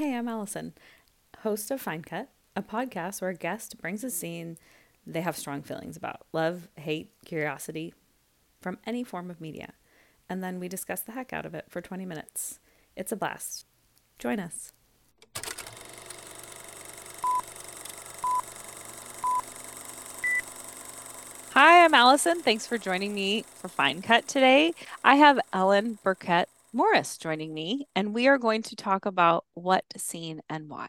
Hey, I'm Alyson, host of Fine Cut, a podcast where a guest brings a scene they have strong feelings about love, hate, curiosity from any form of media. And then we discuss the heck out of it for 20 minutes. It's a blast. Join us. Hi, I'm Alyson. Thanks for joining me for Fine Cut today. I have Ellen Birkett Morris joining me, and we are going to talk about what scene and why.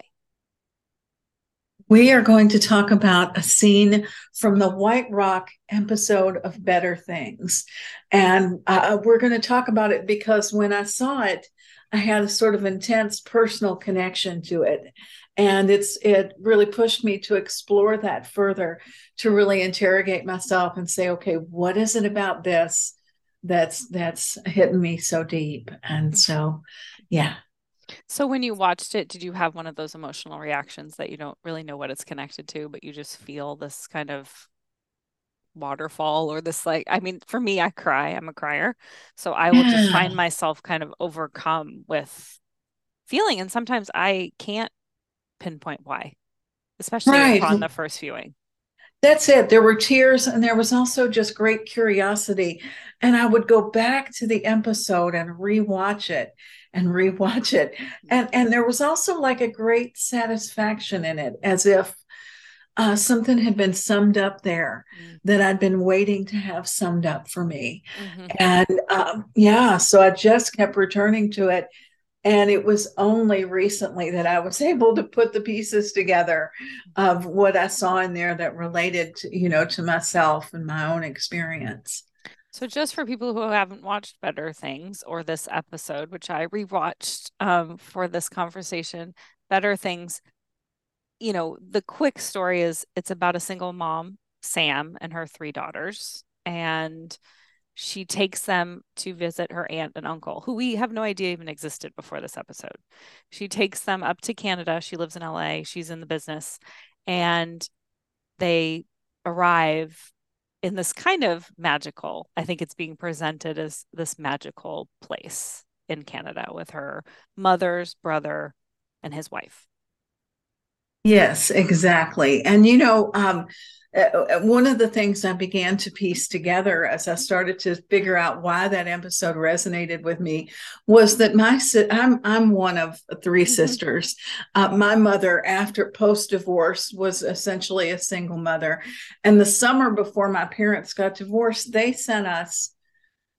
We are going to talk about a scene from the White Rock episode of Better Things. And uh, we're going to talk about it because when I saw it, I had a sort of intense personal connection to it. And it's it really pushed me to explore that further, to really interrogate myself and say, okay, what is it about this that's that's hitting me so deep? And mm-hmm. so yeah, so when you watched it, did you have one of those emotional reactions that you don't really know what it's connected to, but you just feel this kind of waterfall or this like I mean, for me, I cry. I'm a crier. So I will just find myself kind of overcome with feeling. And sometimes I can't pinpoint why, especially right. on the first viewing. That's it. There were tears and there was also just great curiosity. And I would go back to the episode and rewatch it and rewatch it. And and there was also like a great satisfaction in it, as if uh, something had been summed up there mm-hmm. that I'd been waiting to have summed up for me. Mm-hmm. And um, yeah, so I just kept returning to it. And it was only recently that I was able to put the pieces together of what I saw in there that related to, you know, to myself and my own experience. So, just for people who haven't watched Better Things or this episode, which I rewatched um, for this conversation, Better Things, you know, the quick story is it's about a single mom, Sam, and her three daughters. And she takes them to visit her aunt and uncle, who we have no idea even existed before this episode. She takes them up to Canada. She lives in LA, she's in the business. And they arrive in this kind of magical, I think it's being presented as this magical place in Canada with her mother's brother and his wife. Yes, exactly. And you know, um, uh, uh, one of the things I began to piece together as I started to figure out why that episode resonated with me was that my I'm I'm one of 3 mm-hmm. sisters. Uh, my mother, after post divorce, was essentially a single mother, and the summer before my parents got divorced, they sent us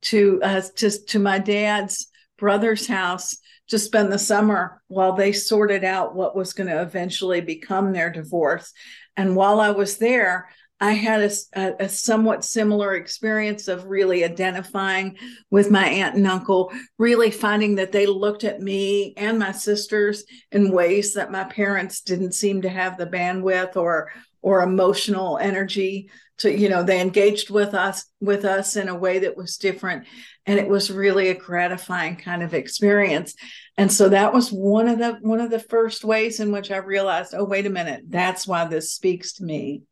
to uh, to to my dad's brother's house to spend the summer while they sorted out what was going to eventually become their divorce. And while I was there, I had a, a, somewhat similar experience of really identifying with my aunt and uncle, really finding that they looked at me and my sisters in ways that my parents didn't seem to have the bandwidth or or emotional energy to you know they engaged with us with us in a way that was different. And it was really a gratifying kind of experience. And so that was one of the one of the first ways in which i realized oh wait a minute that's why this speaks to me.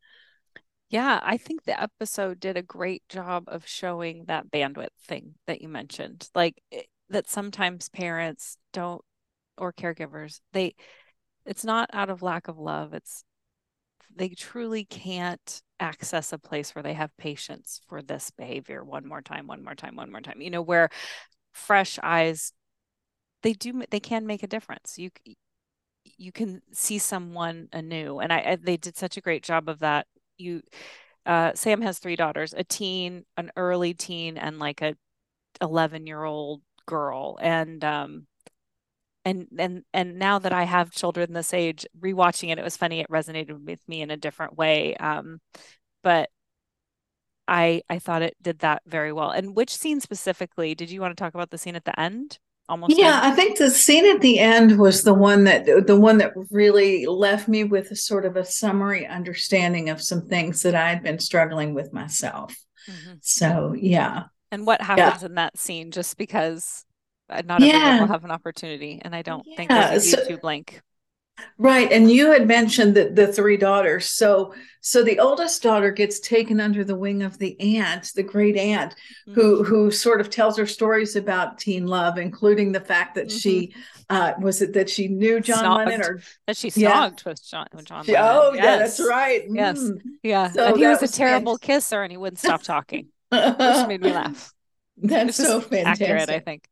Yeah i think the episode did a great job of showing that bandwidth thing that you mentioned. Like eh, that sometimes parents don't or caregivers they it's not out of lack of love it's they truly can't access a place where they have patience for this behavior one more time one more time one more time you know where fresh eyes they do they can make a difference. You you can see someone anew and I, I they did such a great job of that. You uh, sam has three daughters a teen an early teen and like a 11 year old girl and um and and and now that I have children this age, rewatching it, it was funny. It resonated with me in a different way. Um, but I I thought it did that very well. And which scene specifically did you want to talk about? The scene at the end, almost. Yeah? I think the scene at the end was the one that the one that really left me with a sort of a summary understanding of some things that I had been struggling with myself. Mm-hmm. So yeah. And what happens yeah. in that scene? Just because not yeah. everyone will have an opportunity, and I don't yeah. think there's a YouTube so, link. Right. And you had mentioned that the three daughters. So so the oldest daughter gets taken under the wing of the aunt, the great aunt, mm-hmm. who who sort of tells her stories about teen love, including the fact that mm-hmm. she uh was it that she knew John snogged. Lennon or that she snogged yeah. with John with John Lennon. Oh yes. yeah, that's right. Yes. Mm. Yeah. So and he was a terrible fantastic. kisser and he wouldn't stop talking. Which made me laugh. That's so fantastic. Accurate, I think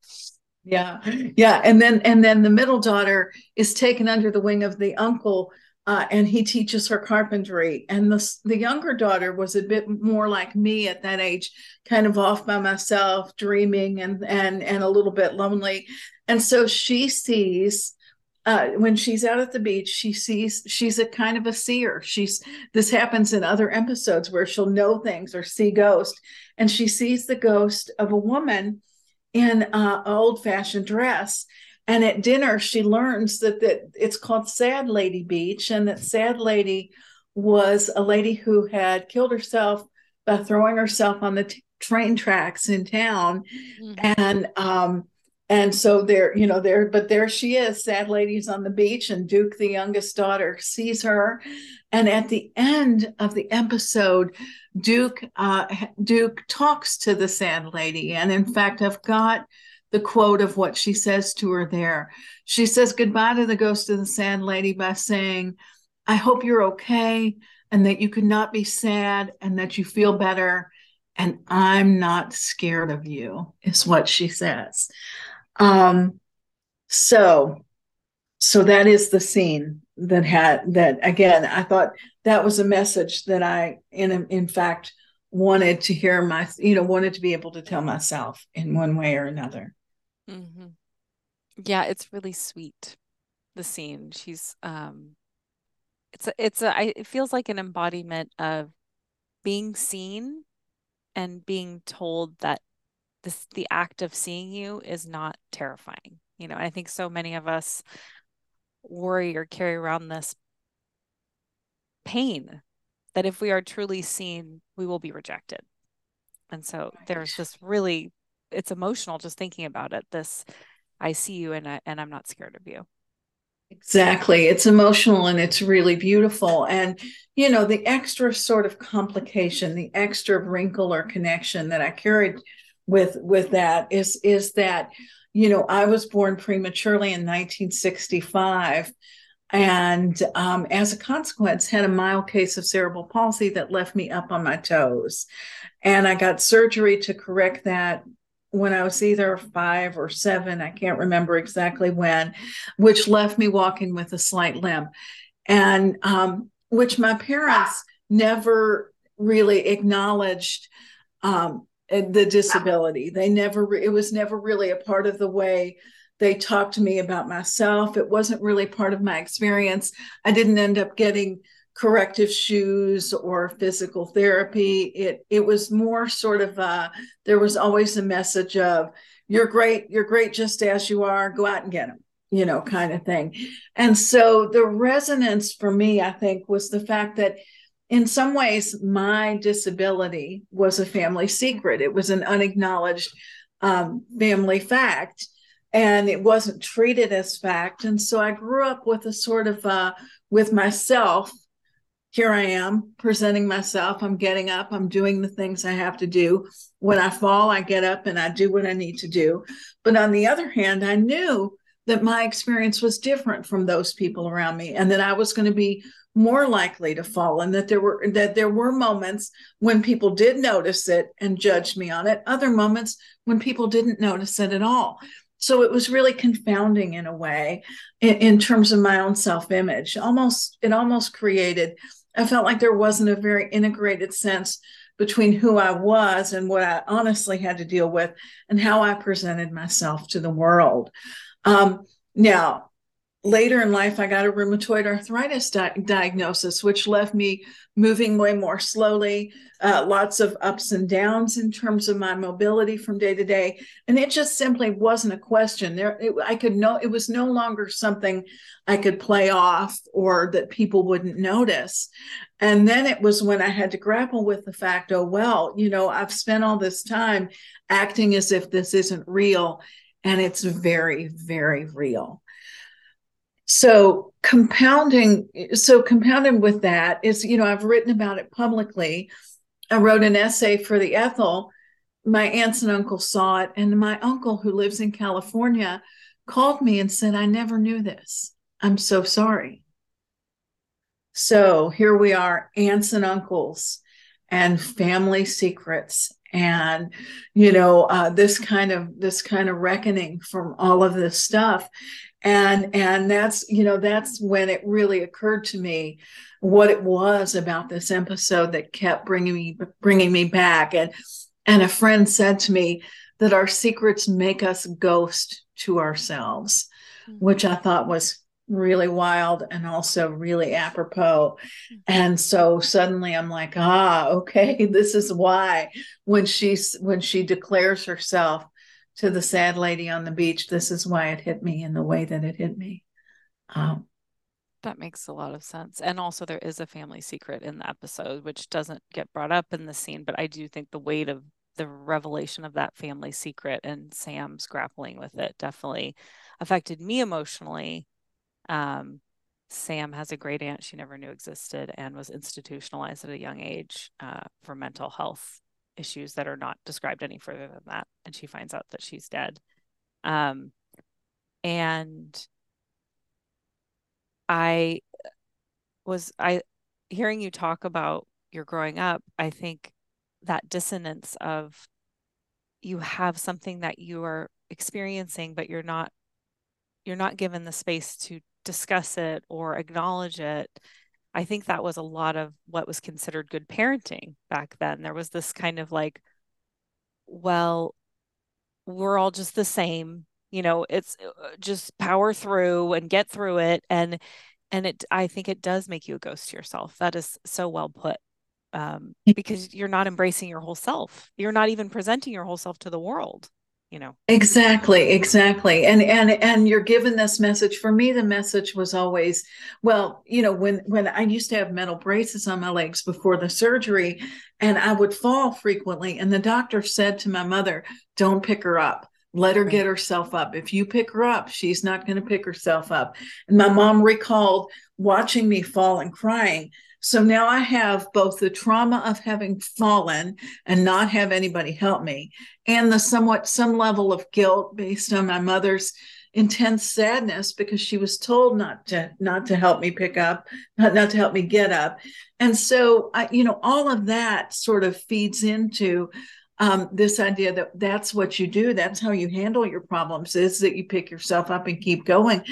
yeah yeah and then and then the middle daughter is taken under the wing of the uncle uh, and he teaches her carpentry and the, the younger daughter was a bit more like me at that age kind of off by myself dreaming and and and a little bit lonely and so she sees uh, when she's out at the beach, she sees she's a kind of a seer. She's this happens in other episodes where she'll know things or see ghosts, and she sees the ghost of a woman in an old fashioned dress. And at dinner, she learns that, that it's called Sad Lady Beach, and that Sad Lady was a lady who had killed herself by throwing herself on the t- train tracks in town. Mm-hmm. And um, and so there, you know, there, but there she is, sad lady's on the beach, and Duke, the youngest daughter, sees her. And at the end of the episode, Duke uh, Duke talks to the sad lady, and in fact, I've got the quote of what she says to her there. She says goodbye to the ghost of the sad lady by saying, "I hope you're okay, and that you could not be sad, and that you feel better." And I'm not scared of you, is what she says. Um, so, so that is the scene that had that again. I thought that was a message that I, in in fact, wanted to hear my, you know, wanted to be able to tell myself in one way or another. Mm-hmm. Yeah, it's really sweet. The scene. She's um, it's a, it's a. I, it feels like an embodiment of being seen and being told that this the act of seeing you is not terrifying you know i think so many of us worry or carry around this pain that if we are truly seen we will be rejected and so there's this really it's emotional just thinking about it this i see you and I, and i'm not scared of you Exactly. It's emotional and it's really beautiful. And, you know, the extra sort of complication, the extra wrinkle or connection that I carried with with that is is that you know I was born prematurely in 1965 and um, as a consequence had a mild case of cerebral palsy that left me up on my toes. And I got surgery to correct that when I was either five or seven, I can't remember exactly when, which left me walking with a slight limp, and um, which my parents never really acknowledged um, the disability. They never, it was never really a part of the way they talked to me about myself. It wasn't really part of my experience. I didn't end up getting corrective shoes or physical therapy. It it was more sort of uh there was always a message of you're great, you're great just as you are, go out and get them, you know, kind of thing. And so the resonance for me, I think, was the fact that in some ways, my disability was a family secret. It was an unacknowledged um, family fact, and it wasn't treated as fact. And so I grew up with a sort of uh, with myself. Here I am presenting myself. I'm getting up. I'm doing the things I have to do. When I fall, I get up and I do what I need to do. But on the other hand, I knew that my experience was different from those people around me and that I was going to be more likely to fall and that there were that there were moments when people did notice it and judged me on it other moments when people didn't notice it at all. So it was really confounding in a way in, in terms of my own self-image. Almost it almost created i felt like there wasn't a very integrated sense between who i was and what i honestly had to deal with and how i presented myself to the world. Um, now later in life, I got a rheumatoid arthritis di- diagnosis, which left me moving way more slowly, uh, lots of ups and downs in terms of my mobility from day to day. And it just simply wasn't a question. There, it, I could know it was no longer something I could play off or that people wouldn't notice. And then it was when I had to grapple with the fact, oh, well, you know, I've spent all this time acting as if this isn't real. And it's very, very real. So compounding so compounding with that is you know i've written about it publicly. I wrote an essay for the ethel. My aunts and uncles saw it and my uncle who lives in california called me and said i never knew this. I'm so sorry. So here we are aunts and uncles and family secrets and you know uh, this kind of this kind of reckoning from all of this stuff and and that's you know that's when it really occurred to me what it was about this episode that kept bringing me bringing me back and and a friend said to me that our secrets make us ghost to ourselves mm-hmm. which i thought was really wild and also really apropos and so suddenly i'm like ah okay this is why when she's when she declares herself to the sad lady on the beach, this is why it hit me in the way that it hit me. Um, that makes a lot of sense. And also, there is a family secret in the episode, which doesn't get brought up in the scene, but I do think the weight of the revelation of that family secret and Sam's grappling with it definitely affected me emotionally. Um, Sam has a great aunt she never knew existed and was institutionalized at a young age uh, for mental health issues that are not described any further than that and she finds out that she's dead. Um and i was i hearing you talk about your growing up i think that dissonance of you have something that you are experiencing but you're not you're not given the space to discuss it or acknowledge it I think that was a lot of what was considered good parenting back then. There was this kind of like, well, we're all just the same, you know, it's uh, just power through and get through it. And, and it, I think it does make you a ghost to yourself. That is so well put. Um, because you're not embracing your whole self. You're not even presenting your whole self to the world you know. Exactly exactly. And and and you're given this message. For me the message was always well you know when when i used to have metal braces on my legs before the surgery and i would fall frequently and the doctor said to my mother don't pick her up. Let her get herself up. If you pick her up she's not going to pick herself up. And my mom recalled watching me fall and crying so now I have both the trauma of having fallen and not have anybody help me, and the somewhat some level of guilt based on my mother's intense sadness because she was told not to not to help me pick up, not, not to help me get up. And so I, you know, all of that sort of feeds into um, this idea that that's what you do, that's how you handle your problems, is that you pick yourself up and keep going.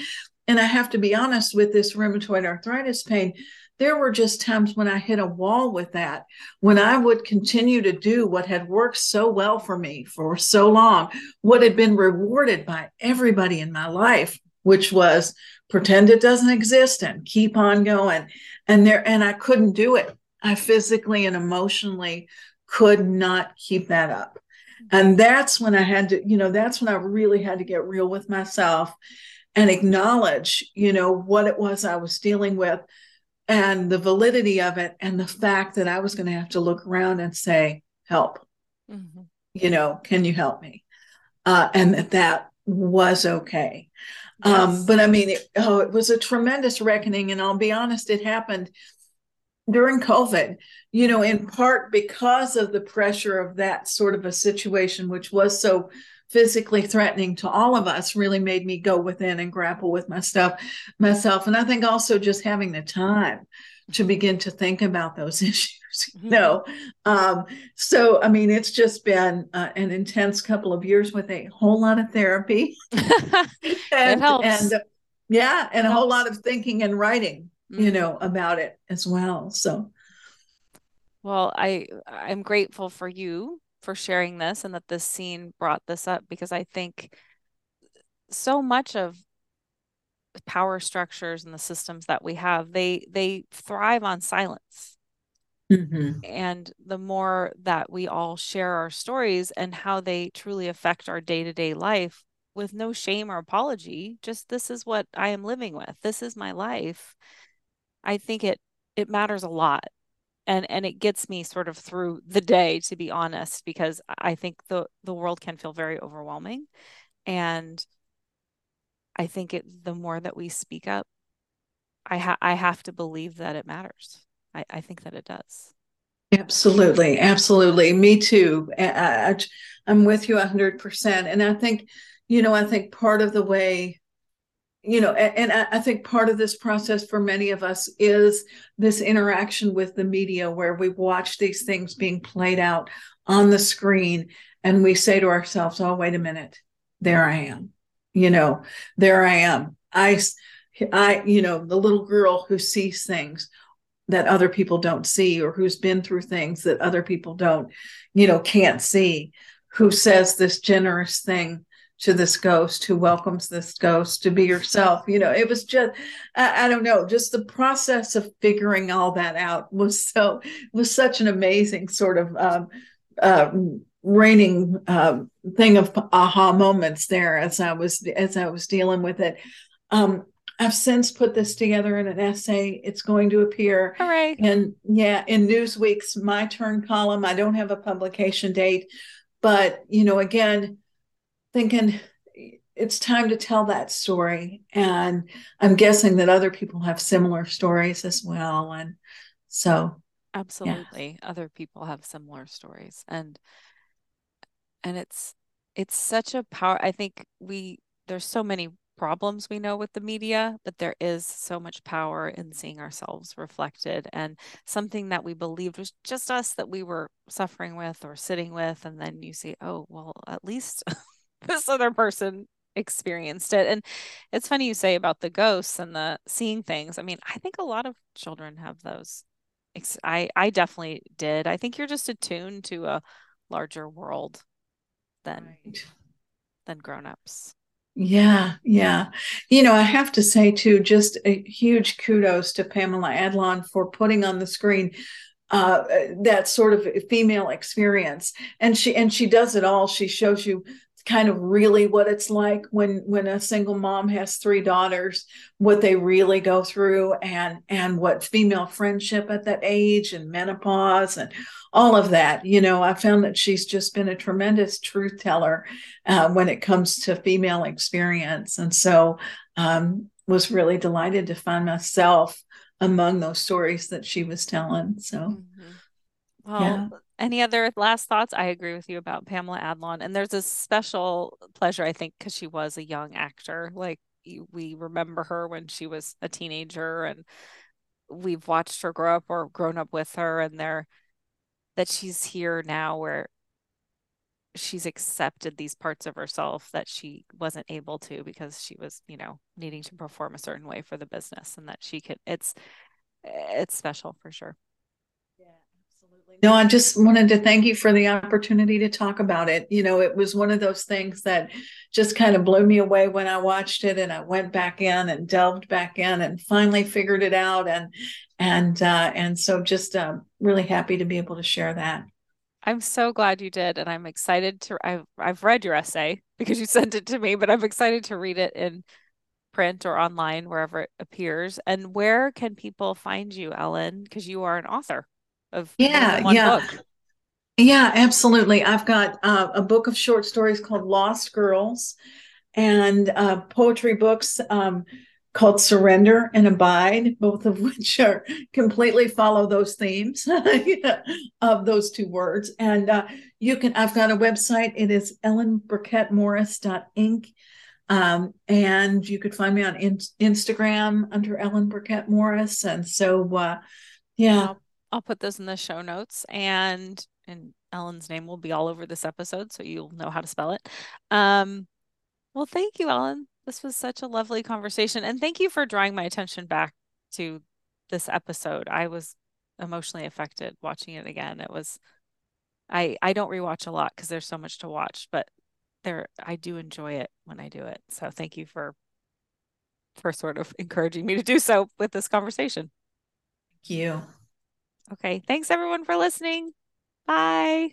And I have to be honest with this rheumatoid arthritis pain there were just times when I hit a wall with that, when I would continue to do what had worked so well for me for so long, what had been rewarded by everybody in my life, which was pretend it doesn't exist and keep on going. And there, and I couldn't do it. I physically and emotionally could not keep that up. And that's when I had to, you know, that's when I really had to get real with myself and acknowledge, you know, what it was I was dealing with and the validity of it and the fact that I was going to have to look around and say, help, mm-hmm. you know, can you help me? Uh, and that that was okay. Um, yes. Um, but I mean, it, oh, it was a tremendous reckoning. And I'll be honest, it happened during COVID, you know, in part because of the pressure of that sort of a situation, which was so physically threatening to all of us really made me go within and grapple with my stuff myself. And i think also just having the time to begin to think about those issues you know? Um, so i mean it's just been uh, an intense couple of years with a whole lot of therapy. And, and uh, yeah and a whole lot of thinking and writing mm-hmm. you know about it as well so. Well i i'm grateful for you for sharing this and that this scene brought this up because I think so much of power structures and the systems that we have they they thrive on silence. Mm-hmm. and the more that we all share our stories and how they truly affect our day-to-day life with no shame or apology just this is what i am living with. This is my life. I think it it matters a lot and and it gets me sort of through the day to be honest because i think the the world can feel very overwhelming and i think it the more that we speak up I ha- I have to believe that it matters. I, I think that it does. Absolutely, absolutely. Me too. I, I, I'm with you hundred percent. And I think, you know, I think part of the way you know, and, I think part of this process for many of us is this interaction with the media where we watch these things being played out on the screen and we say to ourselves, oh, wait a minute, there I am. You know, there I am. I, I, you know, the little girl who sees things that other people don't see or who's been through things that other people don't, you know, can't see, who says this generous thing to this ghost who welcomes this ghost to be yourself you know it was just I, I, don't know just the process of figuring all that out was so was such an amazing sort of um, uh, raining uh, thing of aha moments there as i was as i was dealing with it um, I've since put this together in an essay. It's going to appear. Hooray. And yeah, in Newsweek's My Turn column. I don't have a publication date, but you know, again, thinking it's time to tell that story. And I'm guessing that other people have similar stories as well. And so absolutely yeah. other people have similar stories. And and it's it's such a power I think we there's so many problems we know with the media, but there is so much power in seeing ourselves reflected and something that we believed was just us that we were suffering with or sitting with. And then you see, oh, well, at least this other person experienced it. And it's funny you say about the ghosts and the seeing things. I mean, I think a lot of children have those. I I definitely did. I think you're just attuned to a larger world than right. than grown-ups. Yeah, yeah. You know, I have to say too, just a huge kudos to Pamela Adlon for putting on the screen uh, that sort of female experience, and she and she does it all. She shows you kind of really what it's like when when a single mom has three daughters what they really go through and and what female friendship at that age and menopause and all of that. You know i found that she's just been a tremendous truth teller uh, when it comes to female experience. And so um, was really delighted to find myself among those stories that she was telling so. Mm-hmm. well yeah any other last thoughts? I agree with you about Pamela Adlon. And there's a special pleasure, I think, because she was a young actor. Like we remember her when she was a teenager and we've watched her grow up or grown up with her and they're that she's here now where she's accepted these parts of herself that she wasn't able to because she was you know needing to perform a certain way for the business and that she could it's it's special for sure no, I just wanted to thank you for the opportunity to talk about it. You know, it was one of those things that just kind of blew me away when I watched it and I went back in and delved back in and finally figured it out and and uh and so just uh, really happy to be able to share that. I'm so glad you did and I'm excited to I've I've read your essay because you sent it to me, but I'm excited to read it in print or online wherever it appears. And where can people find you, Ellen? Because you are an author of yeah yeah. book. yeah absolutely. I've got uh, a book of short stories called lost girls and uh, poetry books um, called surrender and abide both of which are completely follow those themes of those two words. And uh, you can i've got a website. It is ellenbirkettmorris.ink um, and you could find me on in- instagram under ellen birkett morris. And so uh, yeah I'll put those in the show notes and and Ellen's name will be all over this episode so you'll know how to spell it. Um well thank you Ellen. This was such a lovely conversation and thank you for drawing my attention back to this episode. I was emotionally affected watching it again. It was I I don't rewatch a lot because there's so much to watch, but there I do enjoy it when I do it. So thank you for for sort of encouraging me to do so with this conversation. Thank you. Okay. Thanks everyone for listening. Bye.